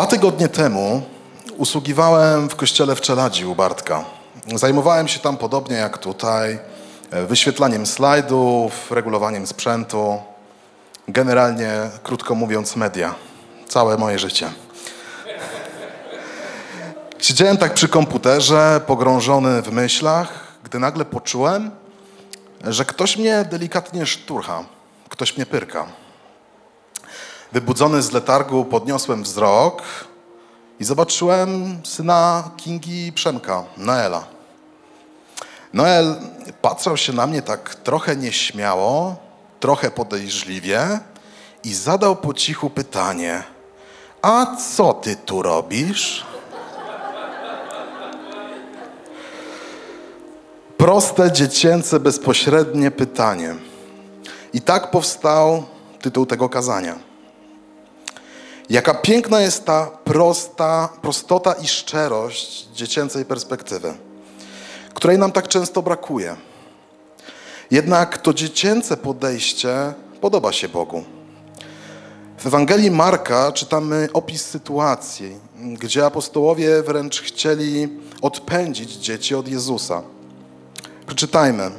Dwa tygodnie temu usługiwałem w kościele w Czeladzi u Bartka. Zajmowałem się tam podobnie jak tutaj, e, wyświetlaniem slajdów, regulowaniem sprzętu, generalnie, krótko mówiąc, media. Całe moje życie. Siedziałem tak przy komputerze, pogrążony w myślach, gdy nagle poczułem, że ktoś mnie delikatnie szturcha, ktoś mnie pyrka. Wybudzony z letargu podniosłem wzrok i zobaczyłem syna Kingi Przemka, Noela. Noel patrzył się na mnie tak trochę nieśmiało, trochę podejrzliwie i zadał po cichu pytanie: A co ty tu robisz? Proste, dziecięce, bezpośrednie pytanie. I tak powstał tytuł tego kazania. Jaka piękna jest ta prosta, prostota i szczerość dziecięcej perspektywy, której nam tak często brakuje. Jednak to dziecięce podejście podoba się Bogu. W Ewangelii Marka czytamy opis sytuacji, gdzie apostołowie wręcz chcieli odpędzić dzieci od Jezusa. Przeczytajmy.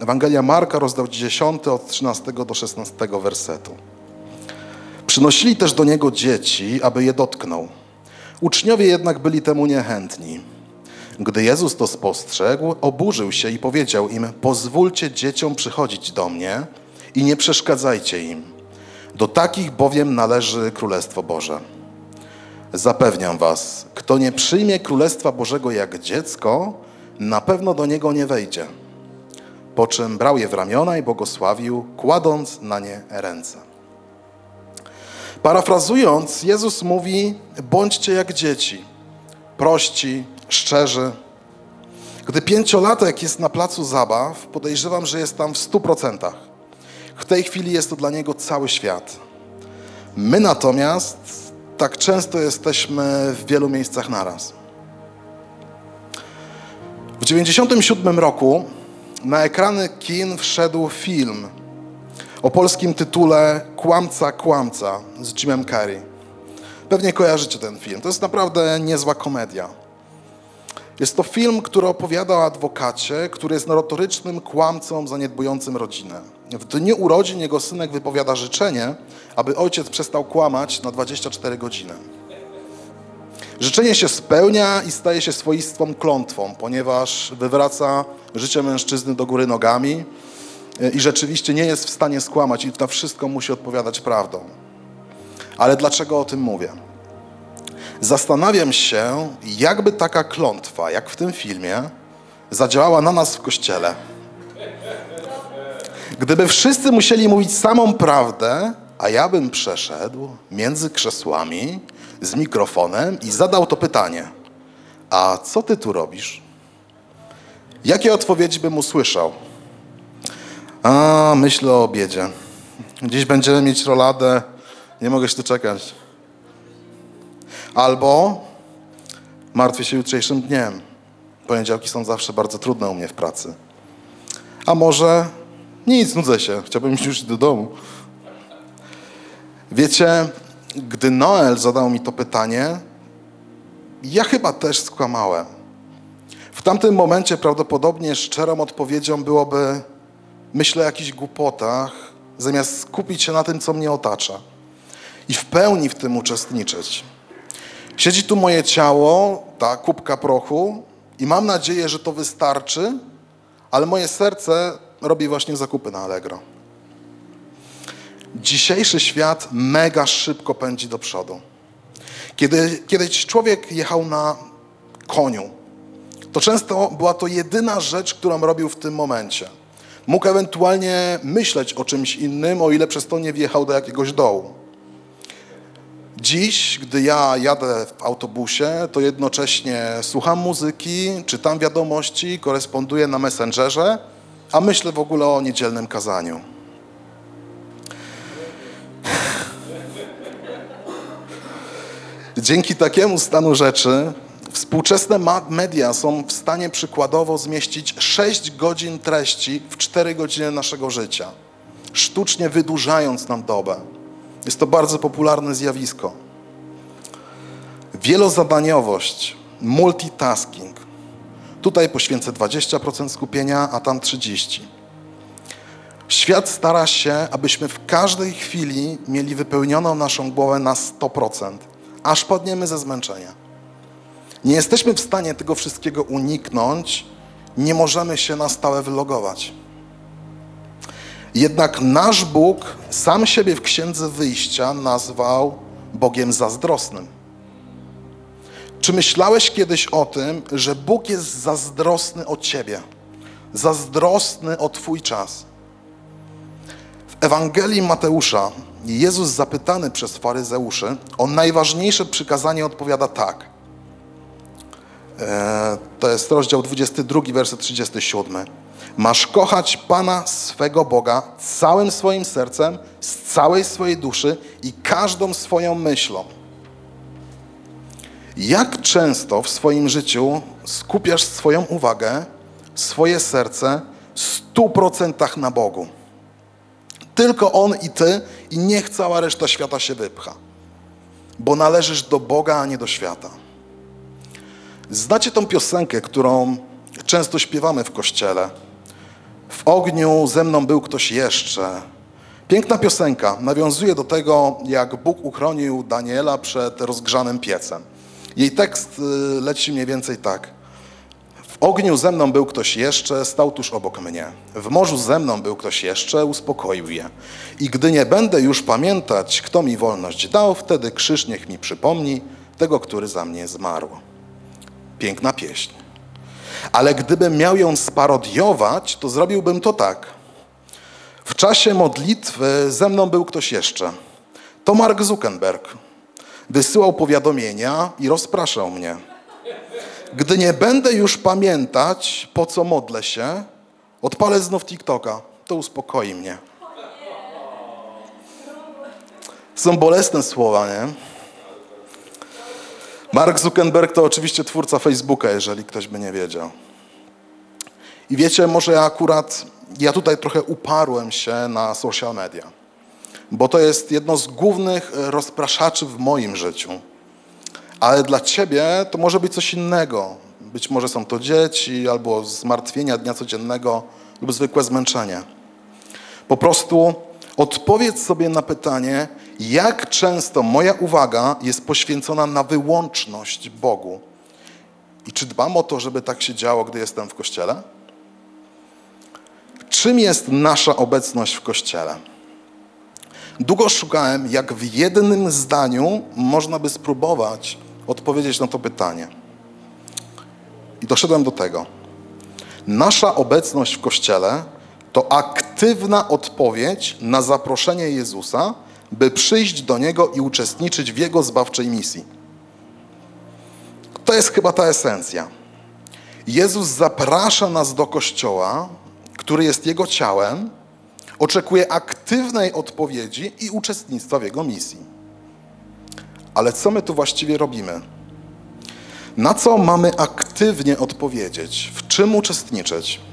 Ewangelia Marka, rozdział 10, od 13 do 16 wersetu. Przynosili też do niego dzieci, aby je dotknął. Uczniowie jednak byli temu niechętni. Gdy Jezus to spostrzegł, oburzył się i powiedział im: Pozwólcie dzieciom przychodzić do mnie i nie przeszkadzajcie im. Do takich bowiem należy Królestwo Boże. Zapewniam was, kto nie przyjmie Królestwa Bożego jak dziecko, na pewno do niego nie wejdzie. Po czym brał je w ramiona i błogosławił, kładąc na nie ręce. Parafrazując, Jezus mówi: bądźcie jak dzieci, prości, szczerzy. Gdy pięciolatek jest na placu zabaw, podejrzewam, że jest tam w stu procentach. W tej chwili jest to dla niego cały świat. My natomiast tak często jesteśmy w wielu miejscach naraz. W 1997 roku na ekrany kin wszedł film o polskim tytule Kłamca, Kłamca z Jimem Carrey. Pewnie kojarzycie ten film. To jest naprawdę niezła komedia. Jest to film, który opowiada o adwokacie, który jest notorycznym kłamcą zaniedbującym rodzinę. W dniu urodzin jego synek wypowiada życzenie, aby ojciec przestał kłamać na 24 godziny. Życzenie się spełnia i staje się swoistą klątwą, ponieważ wywraca życie mężczyzny do góry nogami i rzeczywiście nie jest w stanie skłamać i na wszystko musi odpowiadać prawdą. Ale dlaczego o tym mówię? Zastanawiam się, jakby taka klątwa, jak w tym filmie, zadziałała na nas w kościele. Gdyby wszyscy musieli mówić samą prawdę, a ja bym przeszedł między krzesłami z mikrofonem i zadał to pytanie: A co ty tu robisz? Jakie odpowiedzi bym usłyszał? A, myślę o obiedzie. Dziś będziemy mieć roladę, nie mogę się doczekać. Albo martwię się jutrzejszym dniem. Poniedziałki są zawsze bardzo trudne u mnie w pracy. A może nic, nudzę się, chciałbym już do domu. Wiecie, gdy Noel zadał mi to pytanie, ja chyba też skłamałem. W tamtym momencie prawdopodobnie szczerą odpowiedzią byłoby myślę o jakichś głupotach, zamiast skupić się na tym, co mnie otacza i w pełni w tym uczestniczyć. Siedzi tu moje ciało, ta kubka prochu i mam nadzieję, że to wystarczy, ale moje serce robi właśnie zakupy na Allegro. Dzisiejszy świat mega szybko pędzi do przodu. Kiedy kiedyś człowiek jechał na koniu, to często była to jedyna rzecz, którą robił w tym momencie. Mógł ewentualnie myśleć o czymś innym, o ile przez to nie wjechał do jakiegoś dołu. Dziś, gdy ja jadę w autobusie, to jednocześnie słucham muzyki, czytam wiadomości, koresponduję na Messengerze, a myślę w ogóle o niedzielnym kazaniu. Dzięki takiemu stanu rzeczy współczesne media są w stanie przykładowo zmieścić 6 godzin treści w 4 godziny naszego życia, sztucznie wydłużając nam dobę. Jest to bardzo popularne zjawisko. Wielozadaniowość, multitasking. Tutaj poświęcę 20% skupienia, a tam 30%. Świat stara się, abyśmy w każdej chwili mieli wypełnioną naszą głowę na 100%, aż padniemy ze zmęczenia. Nie jesteśmy w stanie tego wszystkiego uniknąć, nie możemy się na stałe wylogować. Jednak nasz Bóg sam siebie w Księdze Wyjścia nazwał Bogiem zazdrosnym. Czy myślałeś kiedyś o tym, że Bóg jest zazdrosny o ciebie? Zazdrosny o Twój czas? W Ewangelii Mateusza Jezus zapytany przez faryzeuszy o najważniejsze przykazanie odpowiada tak. E, to jest rozdział 22, werset 37. Masz kochać Pana swego Boga całym swoim sercem, z całej swojej duszy i każdą swoją myślą. Jak często w swoim życiu skupiasz swoją uwagę, swoje serce stu procentach na Bogu? Tylko On i Ty i niech cała reszta świata się wypcha. Bo należysz do Boga, a nie do świata. Znacie tą piosenkę, którą często śpiewamy w kościele. W ogniu ze mną był ktoś jeszcze. Piękna piosenka nawiązuje do tego, jak Bóg uchronił Daniela przed rozgrzanym piecem. Jej tekst y, leci mniej więcej tak. W ogniu ze mną był ktoś jeszcze, stał tuż obok mnie. W morzu ze mną był ktoś jeszcze, uspokoił je. I gdy nie będę już pamiętać, kto mi wolność dał, wtedy krzyż niech mi przypomni tego, który za mnie zmarł. Piękna pieśń. Ale gdybym miał ją sparodiować, to zrobiłbym to tak. W czasie modlitwy ze mną był ktoś jeszcze. To Mark Zuckerberg. Wysyłał powiadomienia i rozpraszał mnie. Gdy nie będę już pamiętać, po co modlę się, odpalę znów TikToka. To uspokoi mnie. Są bolesne słowa, nie? Mark Zuckerberg to oczywiście twórca Facebooka, jeżeli ktoś by nie wiedział. I wiecie, może ja akurat, ja tutaj trochę uparłem się na social media, bo to jest jedno z głównych rozpraszaczy w moim życiu. Ale dla ciebie to może być coś innego. Być może są to dzieci, albo zmartwienia dnia codziennego, lub zwykłe zmęczenie. Po prostu odpowiedz sobie na pytanie, jak często moja uwaga jest poświęcona na wyłączność Bogu. I czy dbam o to, żeby tak się działo, gdy jestem w kościele? Czym jest nasza obecność w kościele? Długo szukałem, jak w jednym zdaniu można by spróbować odpowiedzieć na to pytanie. I doszedłem do tego. Nasza obecność w kościele to aktywna odpowiedź na zaproszenie Jezusa, by przyjść do Niego i uczestniczyć w Jego zbawczej misji. To jest chyba ta esencja. Jezus zaprasza nas do Kościoła, który jest Jego ciałem, oczekuje aktywnej odpowiedzi i uczestnictwa w Jego misji. Ale co my tu właściwie robimy? Na co mamy aktywnie odpowiedzieć? W czym uczestniczyć?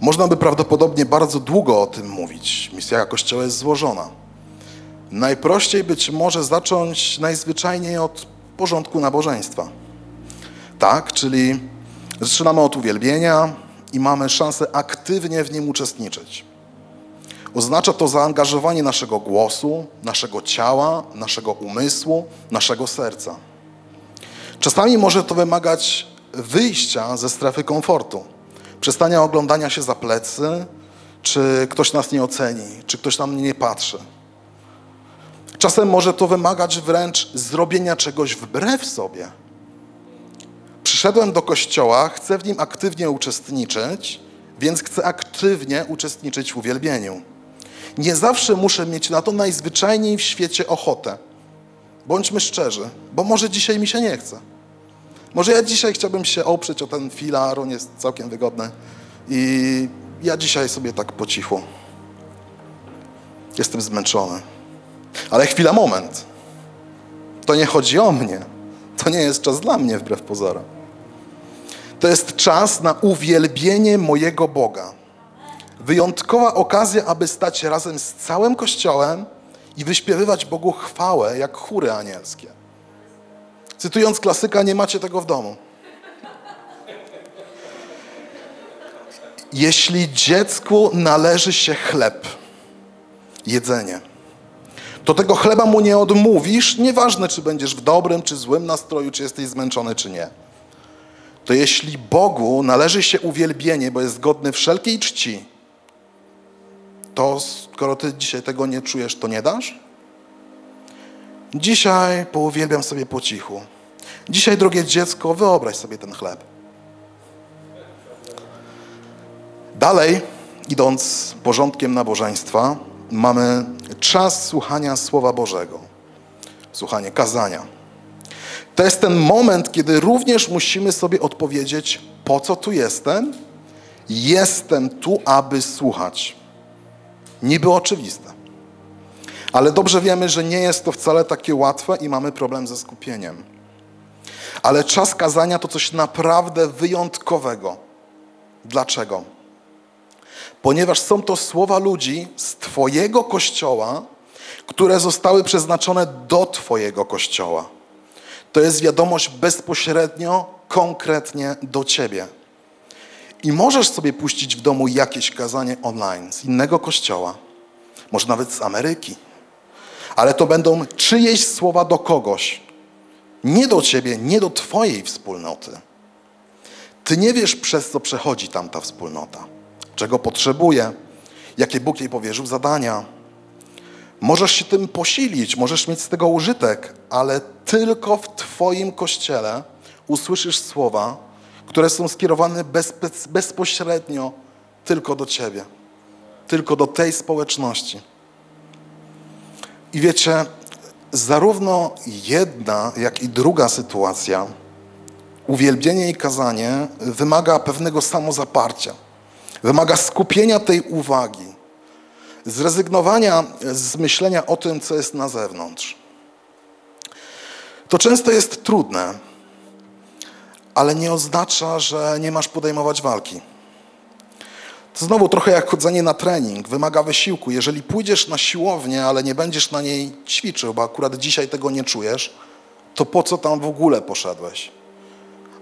Można by prawdopodobnie bardzo długo o tym mówić. Misja Kościoła jest złożona. Najprościej być może zacząć najzwyczajniej od porządku nabożeństwa. Tak, czyli zaczynamy od uwielbienia i mamy szansę aktywnie w nim uczestniczyć. Oznacza to zaangażowanie naszego głosu, naszego ciała, naszego umysłu, naszego serca. Czasami może to wymagać wyjścia ze strefy komfortu Przestania oglądania się za plecy, czy ktoś nas nie oceni, czy ktoś na mnie nie patrzy. Czasem może to wymagać wręcz zrobienia czegoś wbrew sobie. Przyszedłem do kościoła, chcę w nim aktywnie uczestniczyć, więc chcę aktywnie uczestniczyć w uwielbieniu. Nie zawsze muszę mieć na to najzwyczajniej w świecie ochotę. Bądźmy szczerzy, bo może dzisiaj mi się nie chce. Może ja dzisiaj chciałbym się oprzeć o ten filar, on jest całkiem wygodny. I ja dzisiaj sobie tak po cichu. Jestem zmęczony. Ale chwila, moment. To nie chodzi o mnie. To nie jest czas dla mnie, wbrew pozorom. To jest czas na uwielbienie mojego Boga. Wyjątkowa okazja, aby stać razem z całym Kościołem i wyśpiewywać Bogu chwałę jak chóry anielskie. Cytując klasyka, nie macie tego w domu. Jeśli dziecku należy się chleb, jedzenie, to tego chleba mu nie odmówisz, nieważne czy będziesz w dobrym czy złym nastroju, czy jesteś zmęczony, czy nie. To jeśli Bogu należy się uwielbienie, bo jest godny wszelkiej czci, to skoro ty dzisiaj tego nie czujesz, to nie dasz? Dzisiaj pouwielbiam sobie po cichu. Dzisiaj, drogie dziecko, wyobraź sobie ten chleb. Dalej, idąc porządkiem nabożeństwa, mamy czas słuchania Słowa Bożego, słuchanie kazania. To jest ten moment, kiedy również musimy sobie odpowiedzieć, po co tu jestem? Jestem tu, aby słuchać. Niby oczywiste. Ale dobrze wiemy, że nie jest to wcale takie łatwe i mamy problem ze skupieniem. Ale czas kazania to coś naprawdę wyjątkowego. Dlaczego? Ponieważ są to słowa ludzi z Twojego kościoła, które zostały przeznaczone do Twojego kościoła. To jest wiadomość bezpośrednio, konkretnie do Ciebie. I możesz sobie puścić w domu jakieś kazanie online z innego kościoła, może nawet z Ameryki, ale to będą czyjeś słowa do kogoś, nie do ciebie, nie do twojej wspólnoty. Ty nie wiesz, przez co przechodzi tamta wspólnota, czego potrzebuje, jakie Bóg jej powierzył zadania. Możesz się tym posilić, możesz mieć z tego użytek, ale tylko w Twoim kościele usłyszysz słowa, które są skierowane bez, bez, bezpośrednio tylko do Ciebie, tylko do tej społeczności. I wiecie, zarówno jedna, jak i druga sytuacja, uwielbienie i kazanie, wymaga pewnego samozaparcia, wymaga skupienia tej uwagi, zrezygnowania z myślenia o tym, co jest na zewnątrz. To często jest trudne, ale nie oznacza, że nie masz podejmować walki. To znowu trochę jak chodzenie na trening, wymaga wysiłku. Jeżeli pójdziesz na siłownię, ale nie będziesz na niej ćwiczył, bo akurat dzisiaj tego nie czujesz, to po co tam w ogóle poszedłeś?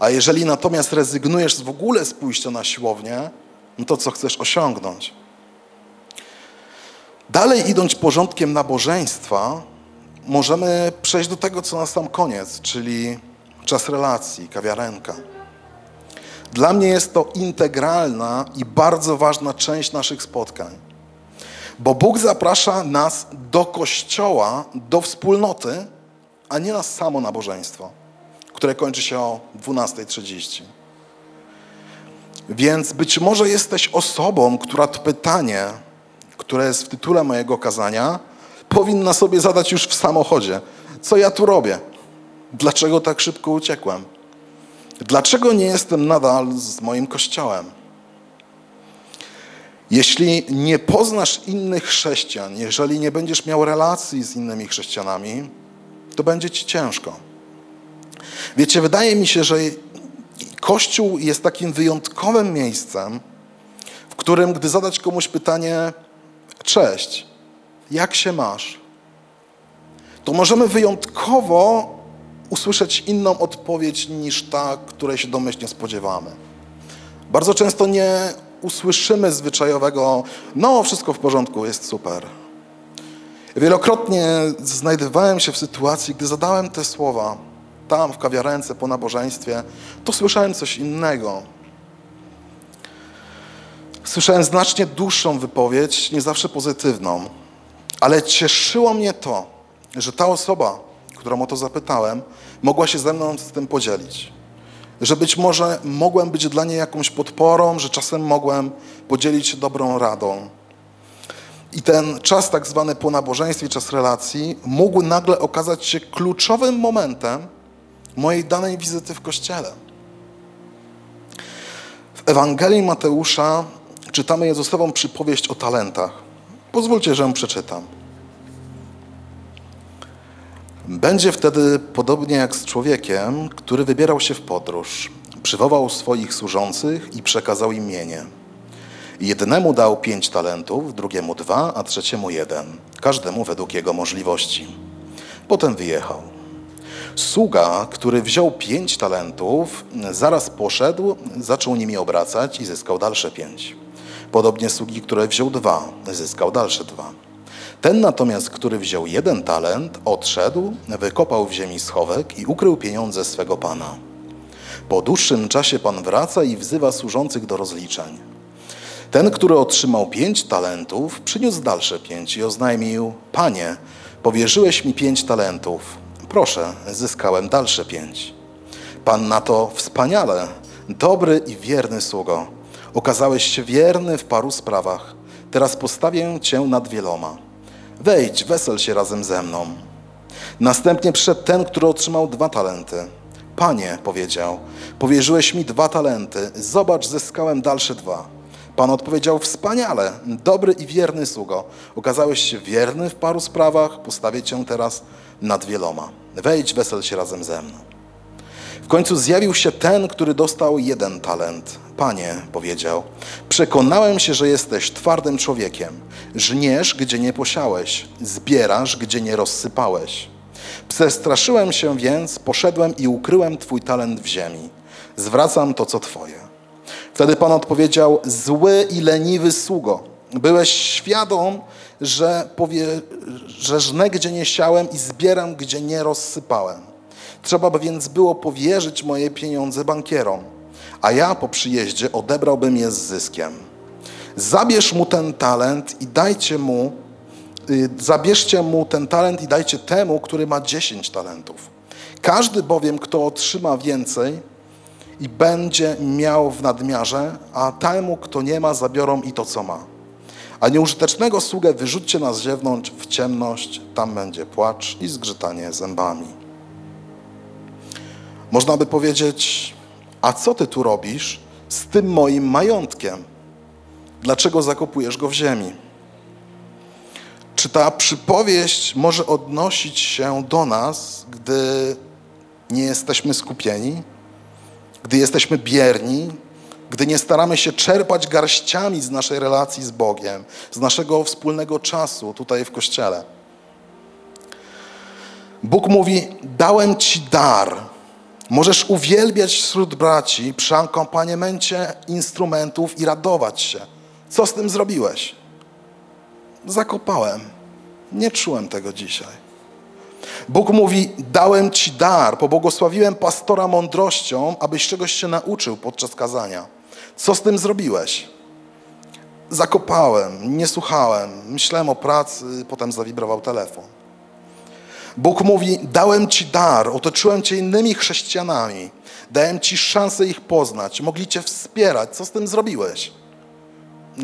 A jeżeli natomiast rezygnujesz w ogóle z pójścia na siłownię, no to co chcesz osiągnąć? Dalej idąc porządkiem nabożeństwa, możemy przejść do tego, co na sam koniec, czyli czas relacji, kawiarenka. Dla mnie jest to integralna i bardzo ważna część naszych spotkań. Bo Bóg zaprasza nas do kościoła, do wspólnoty, a nie na samo nabożeństwo, które kończy się o 12.30. Więc być może jesteś osobą, która to pytanie, które jest w tytule mojego kazania, powinna sobie zadać już w samochodzie. Co ja tu robię? Dlaczego tak szybko uciekłem? Dlaczego nie jestem nadal z moim kościołem? Jeśli nie poznasz innych chrześcijan, jeżeli nie będziesz miał relacji z innymi chrześcijanami, to będzie ci ciężko. Wiecie, wydaje mi się, że Kościół jest takim wyjątkowym miejscem, w którym, gdy zadać komuś pytanie: Cześć, jak się masz? To możemy wyjątkowo usłyszeć inną odpowiedź niż ta, której się domyślnie spodziewamy. Bardzo często nie usłyszymy zwyczajowego, no wszystko w porządku, jest super. Wielokrotnie znajdowałem się w sytuacji, gdy zadałem te słowa tam w kawiarence po nabożeństwie, to słyszałem coś innego. Słyszałem znacznie dłuższą wypowiedź, nie zawsze pozytywną, ale cieszyło mnie to, że ta osoba, którą o to zapytałem, mogła się ze mną z tym podzielić. Że być może mogłem być dla niej jakąś podporą, że czasem mogłem podzielić się dobrą radą. I ten czas tak zwany po nabożeństwie, czas relacji, mógł nagle okazać się kluczowym momentem mojej danej wizyty w kościele. W Ewangelii Mateusza czytamy Jezusową przypowieść o talentach. Pozwólcie, że ją przeczytam. Będzie wtedy podobnie jak z człowiekiem, który wybierał się w podróż. Przywołał swoich służących i przekazał im mienie. Jednemu dał pięć talentów, drugiemu dwa, a trzeciemu jeden, każdemu według jego możliwości. Potem wyjechał. Sługa, który wziął pięć talentów, zaraz poszedł, zaczął nimi obracać i zyskał dalsze pięć. Podobnie sługi, który wziął dwa, zyskał dalsze dwa. Ten natomiast, który wziął jeden talent, odszedł, wykopał w ziemi schowek i ukrył pieniądze swego pana. Po dłuższym czasie pan wraca i wzywa służących do rozliczeń. Ten, który otrzymał pięć talentów, przyniósł dalsze pięć i oznajmił: Panie, powierzyłeś mi pięć talentów. Proszę, zyskałem dalsze pięć. Pan na to wspaniale, dobry i wierny sługo. Okazałeś się wierny w paru sprawach. Teraz postawię cię nad wieloma. Wejdź, wesel się razem ze mną. Następnie przyszedł ten, który otrzymał dwa talenty. Panie, powiedział, powierzyłeś mi dwa talenty, zobacz, zyskałem dalsze dwa. Pan odpowiedział, wspaniale, dobry i wierny sługo. Okazałeś się wierny w paru sprawach, postawię cię teraz nad wieloma. Wejdź, wesel się razem ze mną. W końcu zjawił się ten, który dostał jeden talent. Panie, powiedział, przekonałem się, że jesteś twardym człowiekiem. Żniesz, gdzie nie posiałeś, zbierasz, gdzie nie rozsypałeś. Przestraszyłem się więc, poszedłem i ukryłem twój talent w ziemi. Zwracam to, co twoje. Wtedy Pan odpowiedział, zły i leniwy sługo. Byłeś świadom, że, powie, że żnę, gdzie nie siałem i zbieram, gdzie nie rozsypałem. Trzeba by więc było powierzyć moje pieniądze bankierom, a ja po przyjeździe odebrałbym je z zyskiem. Zabierz mu ten talent i dajcie mu, y, zabierzcie mu ten talent i dajcie temu, który ma dziesięć talentów. Każdy bowiem, kto otrzyma więcej i będzie miał w nadmiarze, a temu, kto nie ma, zabiorą i to, co ma. A nieużytecznego sługę wyrzućcie na zewnątrz w ciemność, tam będzie płacz i zgrzytanie zębami. Można by powiedzieć, a co ty tu robisz z tym moim majątkiem? Dlaczego zakopujesz go w ziemi? Czy ta przypowieść może odnosić się do nas, gdy nie jesteśmy skupieni, gdy jesteśmy bierni, gdy nie staramy się czerpać garściami z naszej relacji z Bogiem, z naszego wspólnego czasu tutaj w kościele? Bóg mówi: Dałem ci dar, Możesz uwielbiać wśród braci przy akompaniamencie instrumentów i radować się. Co z tym zrobiłeś? Zakopałem. Nie czułem tego dzisiaj. Bóg mówi: Dałem ci dar, pobłogosławiłem pastora mądrością, abyś czegoś się nauczył podczas kazania. Co z tym zrobiłeś? Zakopałem, nie słuchałem, myślałem o pracy, potem zawibrował telefon. Bóg mówi: Dałem ci dar, otoczyłem cię innymi chrześcijanami, dałem ci szansę ich poznać, mogli cię wspierać. Co z tym zrobiłeś?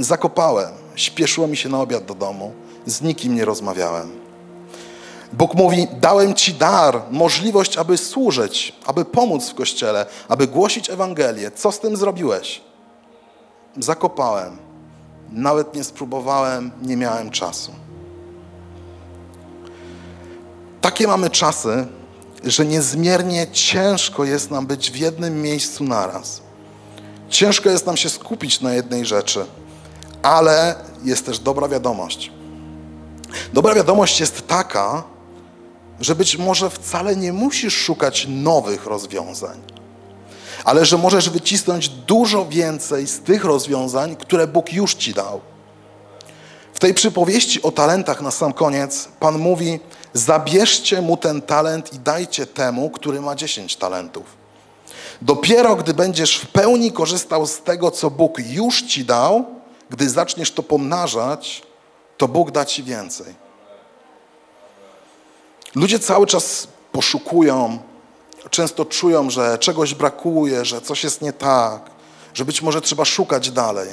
Zakopałem, śpieszyło mi się na obiad do domu, z nikim nie rozmawiałem. Bóg mówi: Dałem ci dar, możliwość, aby służyć, aby pomóc w kościele, aby głosić Ewangelię. Co z tym zrobiłeś? Zakopałem. Nawet nie spróbowałem, nie miałem czasu. Takie mamy czasy, że niezmiernie ciężko jest nam być w jednym miejscu naraz. Ciężko jest nam się skupić na jednej rzeczy, ale jest też dobra wiadomość. Dobra wiadomość jest taka, że być może wcale nie musisz szukać nowych rozwiązań, ale że możesz wycisnąć dużo więcej z tych rozwiązań, które Bóg już ci dał. W tej przypowieści o talentach na sam koniec Pan mówi, zabierzcie mu ten talent i dajcie temu, który ma dziesięć talentów. Dopiero gdy będziesz w pełni korzystał z tego, co Bóg już ci dał, gdy zaczniesz to pomnażać, to Bóg da ci więcej. Ludzie cały czas poszukują, często czują, że czegoś brakuje, że coś jest nie tak, że być może trzeba szukać dalej.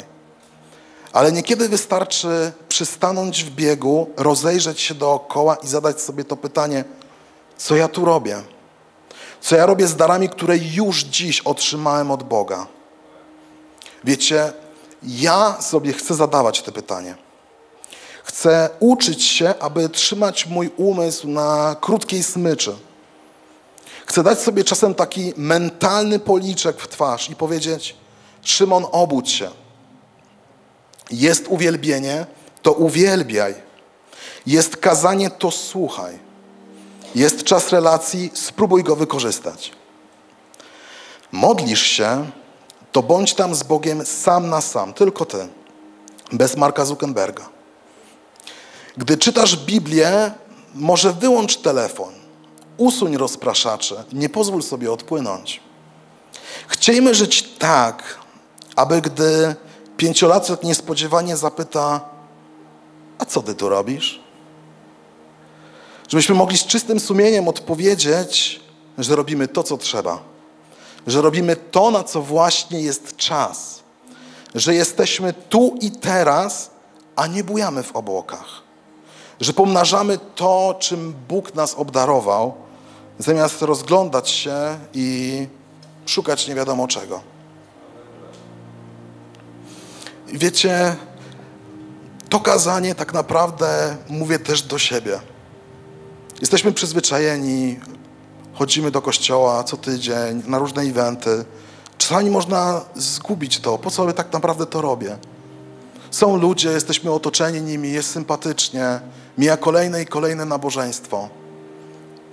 Ale niekiedy wystarczy przystanąć w biegu, rozejrzeć się dookoła i zadać sobie to pytanie, co ja tu robię? Co ja robię z darami, które już dziś otrzymałem od Boga? Wiecie, ja sobie chcę zadawać te pytanie. Chcę uczyć się, aby trzymać mój umysł na krótkiej smyczy. Chcę dać sobie czasem taki mentalny policzek w twarz i powiedzieć: Szymon, obudź się. Jest uwielbienie, to uwielbiaj. Jest kazanie, to słuchaj. Jest czas relacji, spróbuj go wykorzystać. Modlisz się, to bądź tam z Bogiem sam na sam, tylko ty, bez Marka Zuckerberga. Gdy czytasz Biblię, może wyłącz telefon, usuń rozpraszacze, nie pozwól sobie odpłynąć. Chciejmy żyć tak, aby gdy pięciolatek niespodziewanie zapyta, a co ty tu robisz? Żebyśmy mogli z czystym sumieniem odpowiedzieć, że robimy to, co trzeba. Że robimy to, na co właśnie jest czas. Że jesteśmy tu i teraz, a nie bujamy w obłokach. Że pomnażamy to, czym Bóg nas obdarował, zamiast rozglądać się i szukać nie wiadomo czego. Wiecie, to kazanie tak naprawdę mówię też do siebie. Jesteśmy przyzwyczajeni, chodzimy do kościoła co tydzień, na różne eventy. Czasami można zgubić to, po co tak naprawdę to robię. Są ludzie, jesteśmy otoczeni nimi, jest sympatycznie, mija kolejne i kolejne nabożeństwo.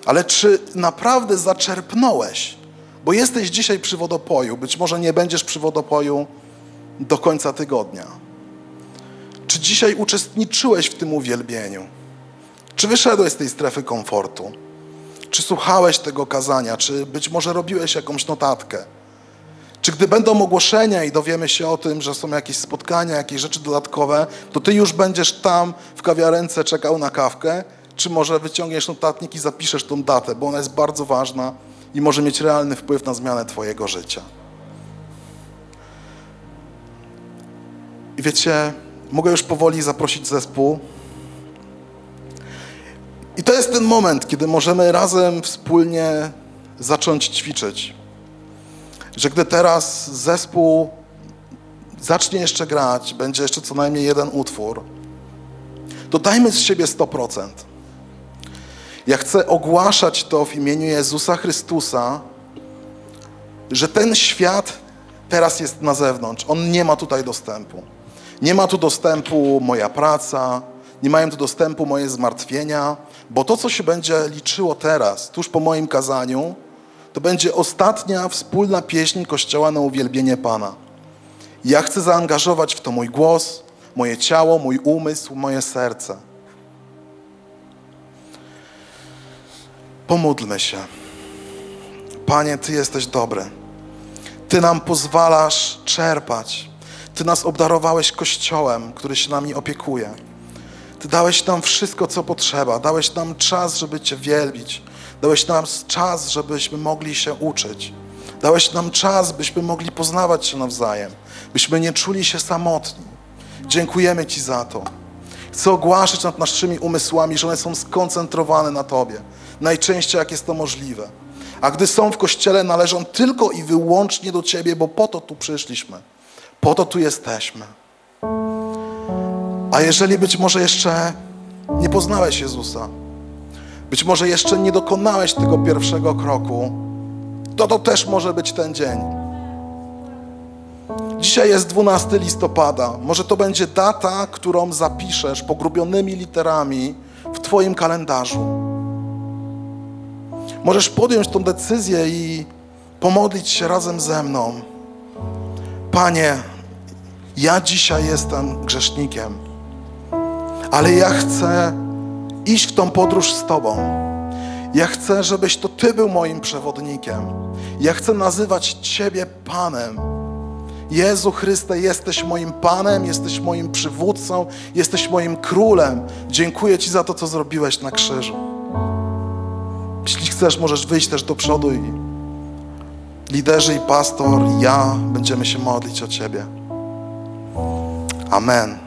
Ale czy naprawdę zaczerpnąłeś? Bo jesteś dzisiaj przy wodopoju, być może nie będziesz przy wodopoju do końca tygodnia. Czy dzisiaj uczestniczyłeś w tym uwielbieniu? Czy wyszedłeś z tej strefy komfortu? Czy słuchałeś tego kazania? Czy być może robiłeś jakąś notatkę? Czy gdy będą ogłoszenia i dowiemy się o tym, że są jakieś spotkania, jakieś rzeczy dodatkowe, to ty już będziesz tam w kawiarence czekał na kawkę? Czy może wyciągniesz notatnik i zapiszesz tą datę, bo ona jest bardzo ważna i może mieć realny wpływ na zmianę twojego życia? I wiecie, mogę już powoli zaprosić zespół. I to jest ten moment, kiedy możemy razem wspólnie zacząć ćwiczyć. Że gdy teraz zespół zacznie jeszcze grać, będzie jeszcze co najmniej jeden utwór, to dajmy z siebie 100%. Ja chcę ogłaszać to w imieniu Jezusa Chrystusa, że ten świat teraz jest na zewnątrz. On nie ma tutaj dostępu. Nie ma tu dostępu moja praca, nie mają tu dostępu moje zmartwienia, bo to, co się będzie liczyło teraz, tuż po moim kazaniu, to będzie ostatnia wspólna pieśń Kościoła na uwielbienie Pana. Ja chcę zaangażować w to mój głos, moje ciało, mój umysł, moje serce. Pomódlmy się. Panie, Ty jesteś dobry. Ty nam pozwalasz czerpać. Ty nas obdarowałeś Kościołem, który się nami opiekuje. Ty dałeś nam wszystko, co potrzeba. Dałeś nam czas, żeby Cię wielbić. Dałeś nam czas, żebyśmy mogli się uczyć. Dałeś nam czas, byśmy mogli poznawać się nawzajem. Byśmy nie czuli się samotni. Dziękujemy Ci za to. Chcę ogłaszać nad naszymi umysłami, że one są skoncentrowane na Tobie. Najczęściej, jak jest to możliwe. A gdy są w Kościele, należą tylko i wyłącznie do Ciebie, bo po to tu przyszliśmy. Po to tu jesteśmy. A jeżeli być może jeszcze nie poznałeś Jezusa, być może jeszcze nie dokonałeś tego pierwszego kroku, to to też może być ten dzień. Dzisiaj jest 12 listopada. Może to będzie data, którą zapiszesz pogrubionymi literami w Twoim kalendarzu. Możesz podjąć tą decyzję i pomodlić się razem ze mną. Panie, ja dzisiaj jestem grzesznikiem, ale ja chcę iść w tą podróż z Tobą. Ja chcę, żebyś to Ty był moim przewodnikiem. Ja chcę nazywać Ciebie Panem. Jezu Chryste, jesteś moim Panem, jesteś moim przywódcą, jesteś moim królem. Dziękuję Ci za to, co zrobiłeś na krzyżu. Jeśli chcesz, możesz wyjść też do przodu i liderzy i pastor, ja będziemy się modlić o Ciebie. Amen.